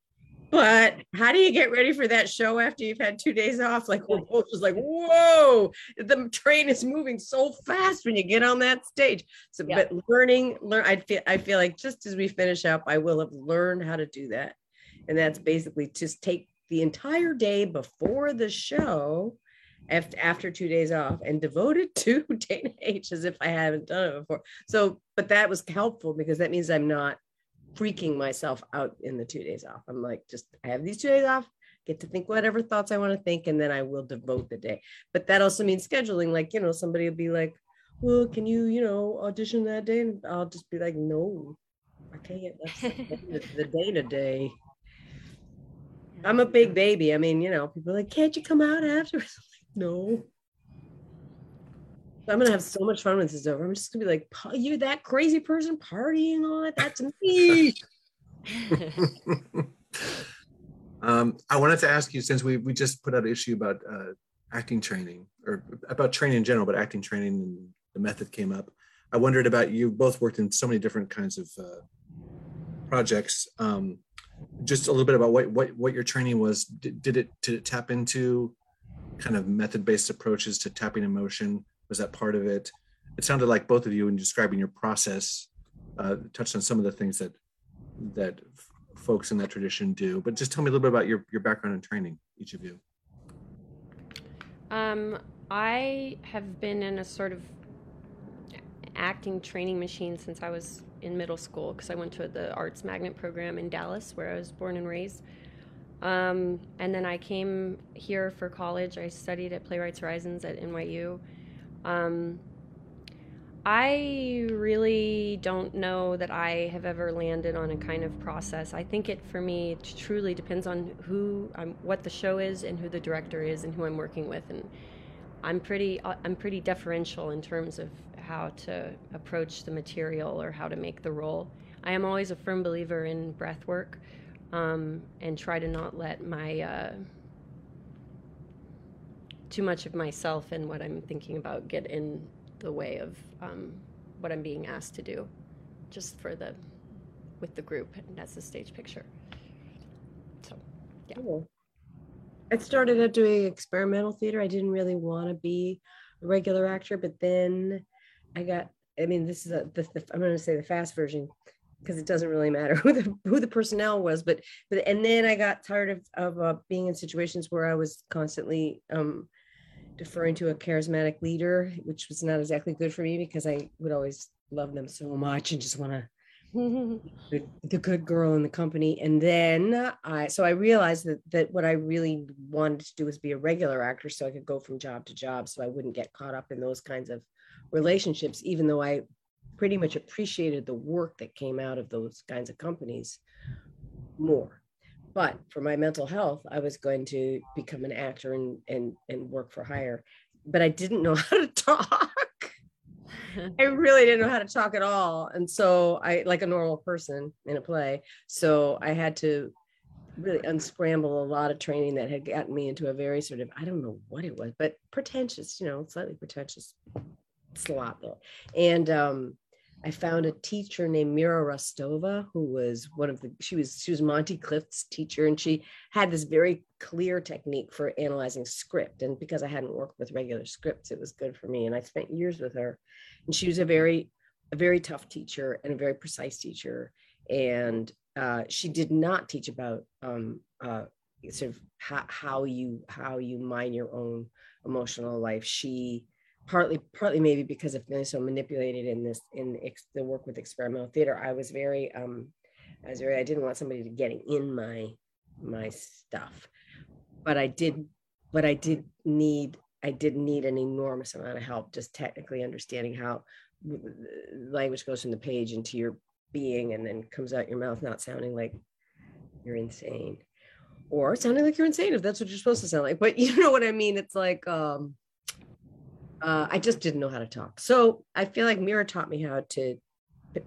Speaker 4: but how do you get ready for that show after you've had two days off? Like we're both just like, whoa, the train is moving so fast when you get on that stage. So, yeah. but learning, learn. I feel, I feel like just as we finish up, I will have learned how to do that, and that's basically just take the entire day before the show, after two days off, and devoted to Dana H as if I haven't done it before. So, but that was helpful because that means I'm not freaking myself out in the two days off. I'm like, just I have these two days off, get to think whatever thoughts I want to think, and then I will devote the day. But that also means scheduling. Like, you know, somebody will be like, well, can you, you know, audition that day? And I'll just be like, no, I can't. That's the day to day. I'm a big baby. I mean, you know, people like, can't you come out after? no. I'm gonna have so much fun when this is over. I'm just gonna be like, "You're that crazy person partying on it. That's me."
Speaker 2: um, I wanted to ask you since we we just put out an issue about uh, acting training or about training in general, but acting training and the method came up. I wondered about you both worked in so many different kinds of uh, projects. Um, just a little bit about what what what your training was. Did, did it did it tap into kind of method based approaches to tapping emotion? Was that part of it? It sounded like both of you in describing your process uh, touched on some of the things that that folks in that tradition do. But just tell me a little bit about your your background and training, each of you.
Speaker 5: Um, I have been in a sort of acting training machine since I was in middle school because I went to the Arts Magnet program in Dallas, where I was born and raised. Um, and then I came here for college. I studied at Playwrights Horizons at NYU. Um, I really don't know that I have ever landed on a kind of process. I think it for me truly depends on who I'm, what the show is, and who the director is, and who I'm working with. And I'm pretty uh, I'm pretty deferential in terms of how to approach the material or how to make the role. I am always a firm believer in breath work um, and try to not let my uh, too much of myself and what I'm thinking about get in the way of um, what I'm being asked to do, just for the with the group and as the stage picture. So, yeah. Cool.
Speaker 4: I started out doing experimental theater. I didn't really want to be a regular actor, but then I got. I mean, this is a. The, the, I'm going to say the fast version because it doesn't really matter who the who the personnel was, but but and then I got tired of of uh, being in situations where I was constantly um, deferring to a charismatic leader, which was not exactly good for me because I would always love them so much and just want to the, the, good girl in the company. And then I, so I realized that that what I really wanted to do was be a regular actor, so I could go from job to job, so I wouldn't get caught up in those kinds of relationships, even though I pretty much appreciated the work that came out of those kinds of companies more. But for my mental health, I was going to become an actor and and and work for hire. But I didn't know how to talk. I really didn't know how to talk at all. And so I like a normal person in a play. So I had to really unscramble a lot of training that had gotten me into a very sort of I don't know what it was, but pretentious, you know, slightly pretentious slot though. And um I found a teacher named Mira Rostova, who was one of the she was she was Monty Clift's teacher, and she had this very clear technique for analyzing script. And because I hadn't worked with regular scripts, it was good for me. And I spent years with her, and she was a very a very tough teacher and a very precise teacher. And uh, she did not teach about um, uh, sort of how, how you how you mine your own emotional life. She partly partly maybe because of feeling so manipulated in this in ex, the work with experimental theater i was very um i was very i didn't want somebody to getting in my my stuff. But i did but i did need i did need an enormous amount of help just technically understanding how language goes from the page into your being and then comes out your mouth not sounding like you're insane. Or sounding like you're insane if that's what you're supposed to sound like. But you know what i mean? It's like um uh, I just didn't know how to talk. So I feel like Mira taught me how to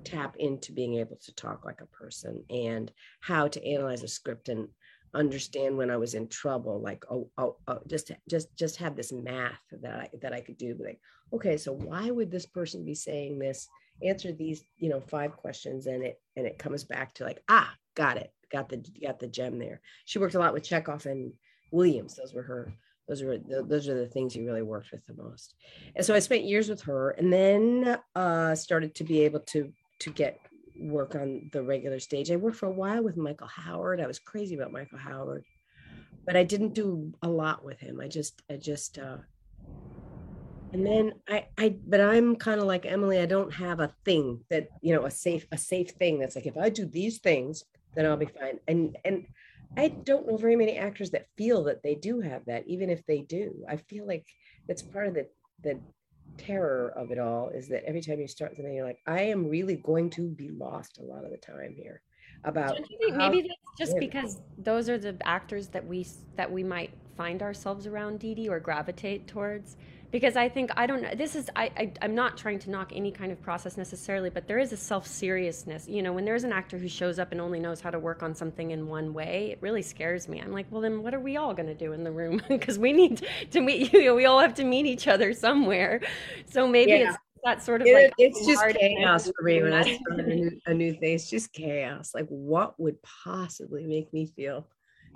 Speaker 4: tap into being able to talk like a person and how to analyze a script and understand when I was in trouble. Like, oh, oh, oh just just just have this math that I that I could do. Like, okay, so why would this person be saying this? Answer these, you know, five questions, and it and it comes back to like, ah, got it, got the got the gem there. She worked a lot with Chekhov and Williams. Those were her those are those are the things you really worked with the most. And so i spent years with her and then uh, started to be able to to get work on the regular stage. I worked for a while with michael howard. I was crazy about michael howard but i didn't do a lot with him. I just i just uh and then i i but i'm kind of like emily i don't have a thing that you know a safe a safe thing that's like if i do these things then i'll be fine. And and I don't know very many actors that feel that they do have that, even if they do. I feel like that's part of the the terror of it all is that every time you start something, you're like, I am really going to be lost a lot of the time here. About
Speaker 5: maybe that's just because those are the actors that we that we might find ourselves around Dee Dee or gravitate towards because I think I don't know. This is I, I I'm not trying to knock any kind of process necessarily, but there is a self seriousness. You know, when there's an actor who shows up and only knows how to work on something in one way, it really scares me. I'm like, well, then what are we all going to do in the room? Because we need to meet. You know, we all have to meet each other somewhere. So maybe
Speaker 4: Yeah.
Speaker 5: it's that sort of
Speaker 4: It-
Speaker 5: like
Speaker 4: it's just chaos for me when I start a new, a new thing. It's just chaos. Like, what would possibly make me feel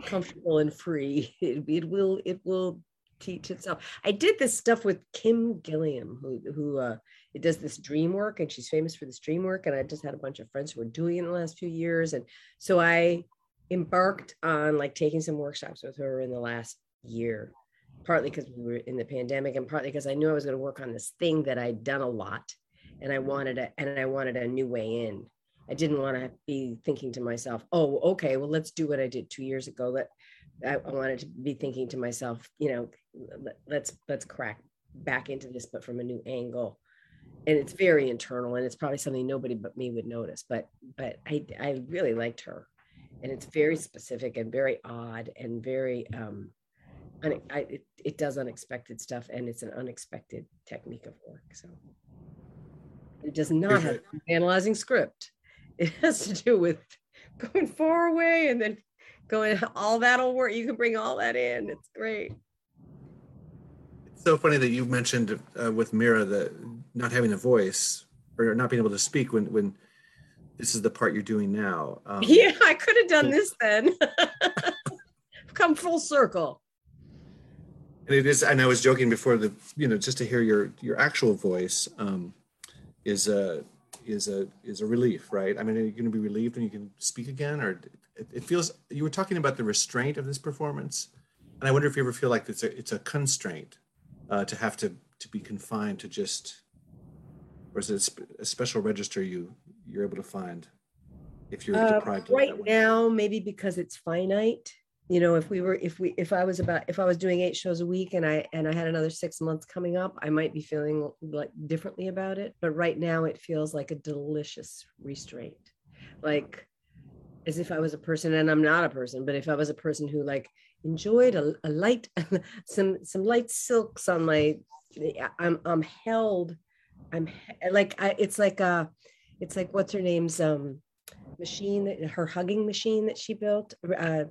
Speaker 4: comfortable and free? It, it will. It will teach itself. I did this stuff with Kim Gillingham, who who uh, it does this dream work, and she's famous for this dream work. And I just had a bunch of friends who were doing it in the last few years, and so I embarked on like taking some workshops with her in the last year partly because we were in the pandemic and partly because I knew I was going to work on this thing that I'd done a lot and I wanted a and I wanted a new way in. I didn't want to be thinking to myself, "Oh, okay, well let's do what I did 2 years ago." Let I, I wanted to be thinking to myself, you know, let, let's let's crack back into this but from a new angle. And it's very internal and it's probably something nobody but me would notice, but but I I really liked her. And it's very specific and very odd and very um and I, it, it does unexpected stuff and it's an unexpected technique of work so it does not have to do with analyzing script it has to do with going far away and then going all that'll work you can bring all that in it's great
Speaker 2: It's so funny that you mentioned uh, with Mira that not having a voice or not being able to speak when when this is the part you're doing now. Um,
Speaker 4: yeah i could have done this then come full circle
Speaker 2: And it is, and I was joking before the, you know, just to hear your your actual voice um, is a is a is a relief, right? I mean, are you going to be relieved when you can speak again, or it, it feels you were talking about the restraint of this performance, and I wonder if you ever feel like it's a it's a constraint uh, to have to to be confined to just, or is it a, special register you you're able to find if you're
Speaker 4: Uh,
Speaker 2: deprived of
Speaker 4: right now maybe because it's finite you know if we were if we if i was about if i was doing eight shows a week and i and i had another six months coming up i might be feeling like differently about it but right now it feels like a delicious restraint. Like as if i was a person and i'm not a person but if i was a person who like enjoyed a, a light some some light silks on my i'm i'm held i'm like I, it's like uh it's like what's her name's um machine her hugging machine that she built uh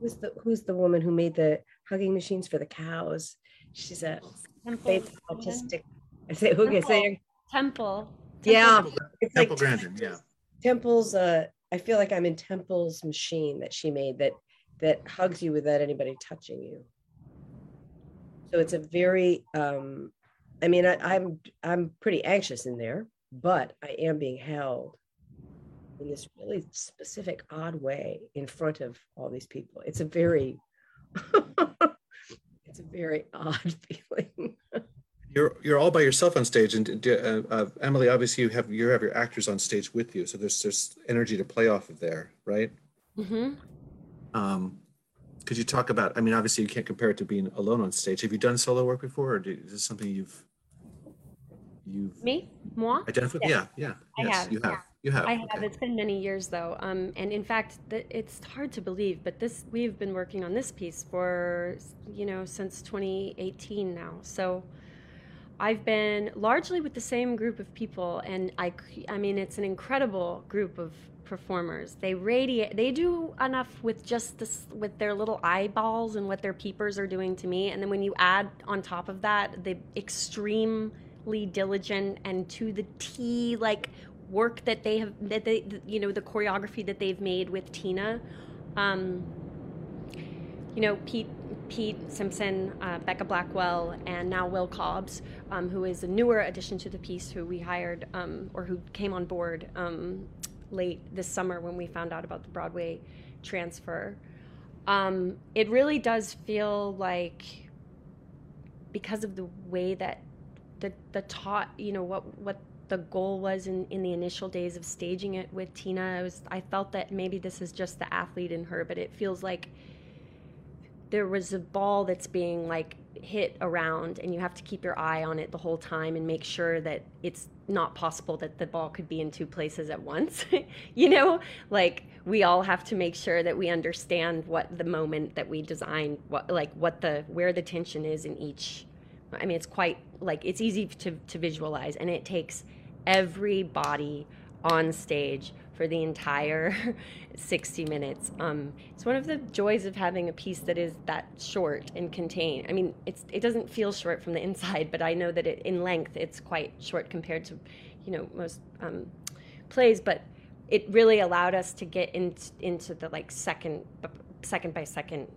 Speaker 4: who's the who's the woman who made the hugging machines for the cows she's a
Speaker 5: Temple,
Speaker 4: faith autistic i say who can say
Speaker 5: Temple.
Speaker 4: yeah
Speaker 5: Temple.
Speaker 4: it's like
Speaker 2: Temple Grandin, yeah.
Speaker 4: temple's uh i feel like i'm in temple's machine that she made that that hugs you without anybody touching you. So it's a very um i mean I, i'm i'm pretty anxious in there but i am being held in this really specific odd way in front of all these people. It's a very it's a very odd feeling
Speaker 2: You're you're all by yourself on stage, and uh, uh, Emily, obviously you have you have your actors on stage with you, so there's there's energy to play off of there, right?
Speaker 5: hmm
Speaker 2: Um, could you talk about? I mean, obviously you can't compare it to being alone on stage. Have you done solo work before, or do, is this something you've you've
Speaker 5: Me? Moi?
Speaker 2: identified?
Speaker 5: Yes.
Speaker 2: Yeah, yeah,
Speaker 5: I
Speaker 2: yes,
Speaker 5: have,
Speaker 2: you have,
Speaker 5: yeah.
Speaker 2: you have.
Speaker 5: I have.
Speaker 2: okay.
Speaker 5: It's been many years though, um, and in fact, th- it's hard to believe, but this we've been working on this piece for you know since 2018 now. So I've been largely with the same group of people, and I, I mean, it's an incredible group of performers. They radiate. They do enough with just this, with their little eyeballs and what their peepers are doing to me, and then when you add on top of that the extremely diligent and to the T like work that they have that they you know the choreography that they've made with Tina. Um, you know, Pete Pete Simpson, uh, Becca Blackwell, and now Will Cobbs, um, who is a newer addition to the piece, who we hired um, or who came on board um, late this summer when we found out about the Broadway transfer. Um, it really does feel like because of the way that the the taught, you know, what what the goal was in, in the initial days of staging it with Tina. I was I felt that maybe this is just the athlete in her, but it feels like there was a ball that's being like hit around and you have to keep your eye on it the whole time and make sure that it's not possible that the ball could be in two places at once you know? Like we all have to make sure that we understand what the moment that we design what like what the where the tension is in each I mean, it's quite like it's easy to, to visualize, and it takes everybody on stage for the entire 60 minutes. Um, it's one of the joys of having a piece that is that short and contained. I mean, it's it doesn't feel short from the inside, but I know that it, in length it's quite short compared to, you know, most um, plays. But it really allowed us to get in, into the like second second by second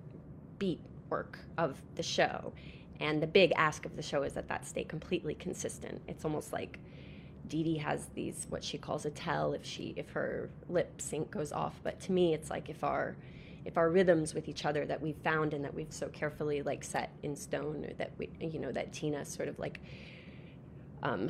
Speaker 5: beat work of the show. And the big ask of the show is that that stay completely consistent. It's almost like Dee Dee has these what she calls a tell if she if her lip sync goes off. But to me, it's like if our if our rhythms with each other that we've found and that we've so carefully like set in stone, or that we you know that Tina sort of like um,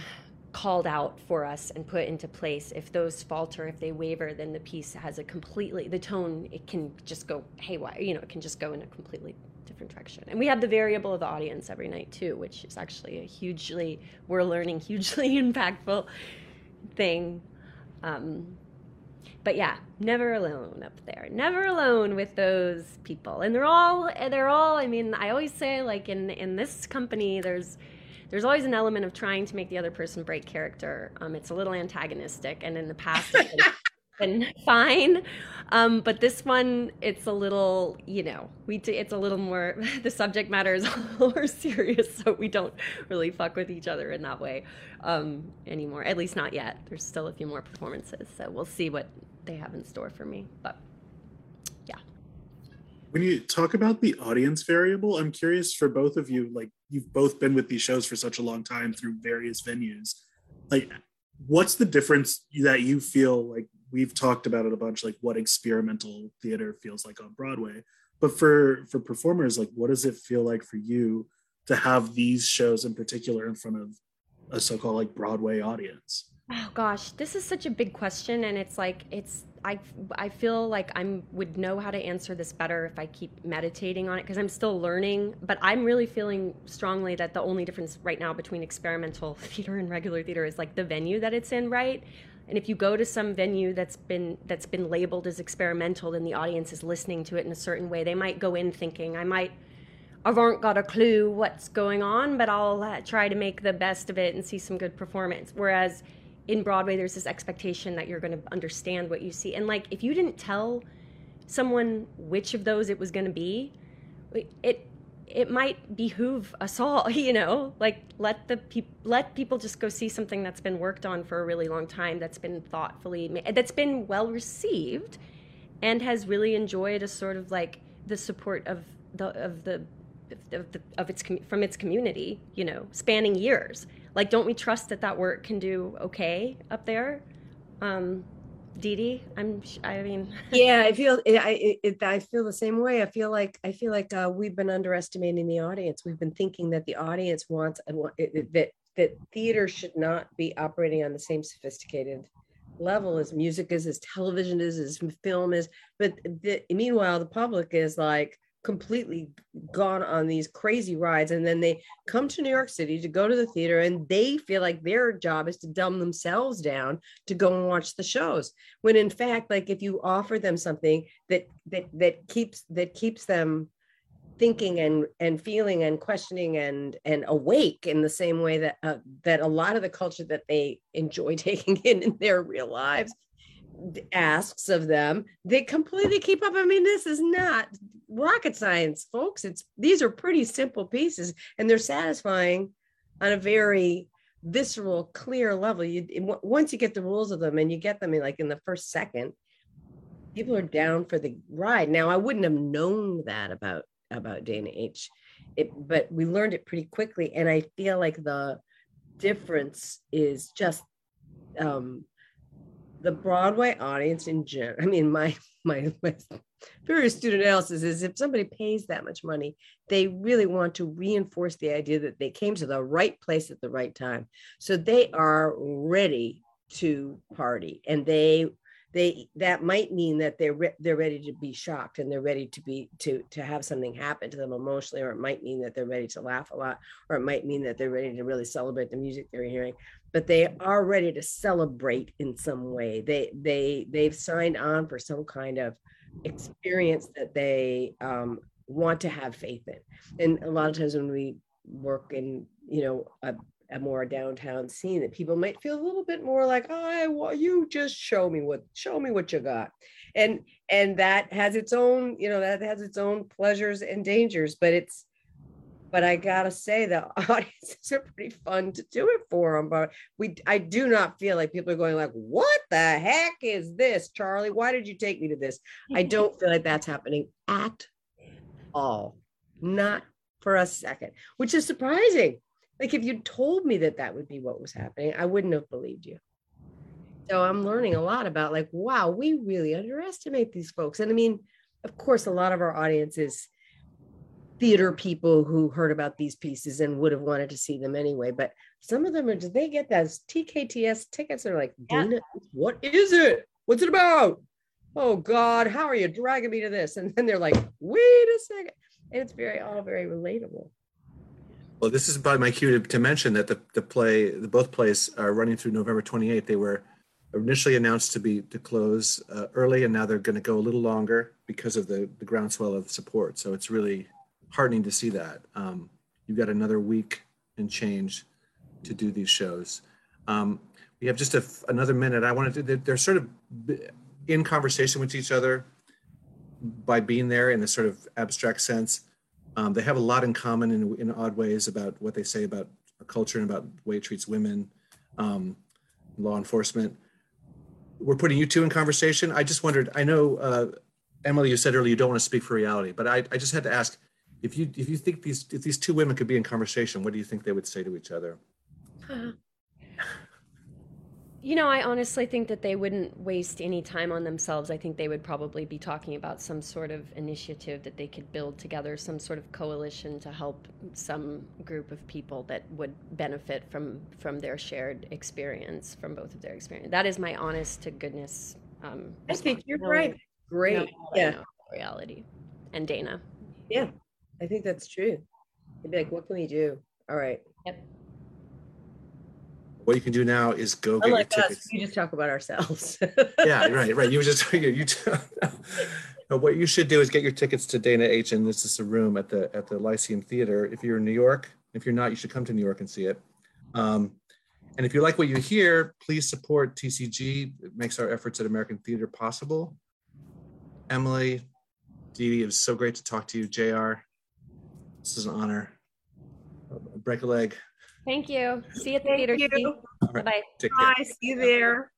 Speaker 5: called out for us and put into place. If those falter, if they waver, then the piece has a completely the tone. It can just go haywire. You know, it can just go in a completely different direction. And we have the variable of the audience every night too, which is actually a hugely, we're learning hugely impactful thing. Um, but yeah, never alone up there. Never alone with those people. And they're all, they're all, I mean, I always say like in, in this company, there's, there's always an element of trying to make the other person break character. Um, it's a little antagonistic, and in the past, been fine. Um, but this one, it's a little, you know, we t- it's a little more. The subject matter is a little more serious, so we don't really fuck with each other in that way um, anymore. At least not yet. There's still a few more performances, so we'll see what they have in store for me. But yeah.
Speaker 3: When you talk about the audience variable, I'm curious for both of you. Like you've both been with these shows for such a long time through various venues. Like, what's the difference that you feel like we've talked about it a bunch like what experimental theater feels like on broadway but for for performers like what does it feel like for you to have these shows in particular in front of a so-called like broadway audience
Speaker 5: oh gosh this is such a big question and it's like it's i i feel like i'm would know how to answer this better if i keep meditating on it because i'm still learning but i'm really feeling strongly that the only difference right now between experimental theater and regular theater is like the venue that it's in right and if you go to some venue that's been that's been labeled as experimental and the audience is listening to it in a certain way, they might go in thinking, I might I haven't got a clue what's going on, but I'll uh, try to make the best of it and see some good performance. Whereas in Broadway, there's this expectation that you're going to understand what you see. And like, if you didn't tell someone which of those it was going to be, it it might behoove us all, you know, like let the people let people just go see something that's been worked on for a really long time, that's been thoughtfully, ma- that's been well received, and has really enjoyed a sort of like the support of the of the of, the, of its from its community, you know, spanning years. Like, don't we trust that that work can do okay up there? Um, Dee Dee, I'm. I mean.
Speaker 4: yeah, I feel. I. It, I feel the same way. I feel like. I feel like uh, we've been underestimating the audience. We've been thinking that the audience wants that that theater should not be operating on the same sophisticated level as music is, as television is, as film is. But the, meanwhile, the public is like, completely gone on these crazy rides and then they come to New York City to go to the theater and they feel like their job is to dumb themselves down to go and watch the shows when in fact like if you offer them something that that that keeps that keeps them thinking and and feeling and questioning and and awake in the same way that uh, that a lot of the culture that they enjoy taking in in their real lives asks of them they completely keep up. I mean this is not rocket science folks. It's these are pretty simple pieces and they're satisfying on a very visceral clear level. You once you get the rules of them and you get them in like in the first second people are down for the ride. Now i wouldn't have known that about about dana h. It, but we learned it pretty quickly and i feel like the difference is just um the Broadway audience in general, I mean, my my, my astute analysis is if somebody pays that much money, they really want to reinforce the idea that they came to the right place at the right time. So they are ready to party and they they that might mean that they're re- they're ready to be shocked and they're ready to be to to have something happen to them emotionally or it might mean that they're ready to laugh a lot or it might mean that they're ready to really celebrate the music they're hearing but they are ready to celebrate in some way. They they they've signed on for some kind of experience that they um, want to have faith in. And a lot of times when we work in you know a, a more downtown scene that people might feel a little bit more like i well you just show me what show me what you got. And and that has its own you know that has its own pleasures and dangers but it's but I gotta say the audiences are pretty fun to do it for them. But we, I do not feel like people are going like, "What the heck is this, Charlie? Why did you take me to this?" I don't feel like that's happening at all, not for a second, which is surprising. Like if you told me that that would be what was happening, I wouldn't have believed you. So I'm learning a lot about like, wow, we really underestimate these folks. And I mean, of course, a lot of our audience is theater people who heard about these pieces and would have wanted to see them anyway. But some of them are, did they get those TKTS tickets? They're like, Dana, what is it? What's it about? Oh God, how are you dragging me to this? And then they're like, wait a second. And it's very, all very relatable.
Speaker 2: Well, this is about my cue to, to mention that the, the play, the both plays are running through November 28th. They were initially announced to be to close uh, early, and now they're going to go a little longer because of the, the groundswell of support. So it's really heartening to see that. Um, you've got another week and change to do these shows. Um, we have just a, another minute. I wanted to, they're sort of in conversation with each other by being there in a sort of abstract sense. Um, they have a lot in common in, in odd ways about what they say about culture and about the way it treats women, um, law enforcement. We're putting you two in conversation. I just wondered, I know, uh, Emily, you said earlier you don't want to speak for reality, but I, I just had to ask, if you if you think these if these two women could be in conversation, what do you think they would say to each other?
Speaker 5: You know, I honestly think that they wouldn't waste any time on themselves. I think they would probably be talking about some sort of initiative that they could build together, some sort of coalition to help some group of people that would benefit from from their shared experience, from both of their experience. That is my honest to goodness. Um,
Speaker 4: I think you're right. Great. yeah.
Speaker 5: Reality. And Dana.
Speaker 4: Yeah. I think that's true. They'd be like, what can we do? All right.
Speaker 5: Yep.
Speaker 2: What you can do now is go get
Speaker 4: Unlike
Speaker 2: your
Speaker 4: us,
Speaker 2: tickets.
Speaker 4: we just talk about ourselves.
Speaker 2: yeah, right, right. You were just you. you what you should do is get your tickets to Dana H. And this is a room at the at the Lyceum Theater. If you're in New York, if you're not, you should come to New York and see it. Um, and if you like what you hear, please support TCG. It makes our efforts at American Theater possible. Emily, Dee Dee, it was so great to talk to you. Jr. This is an honor. Break a leg.
Speaker 5: Thank you. See you at the theater.
Speaker 4: you.
Speaker 5: Bye bye.
Speaker 2: Take care.
Speaker 4: Bye. See you there.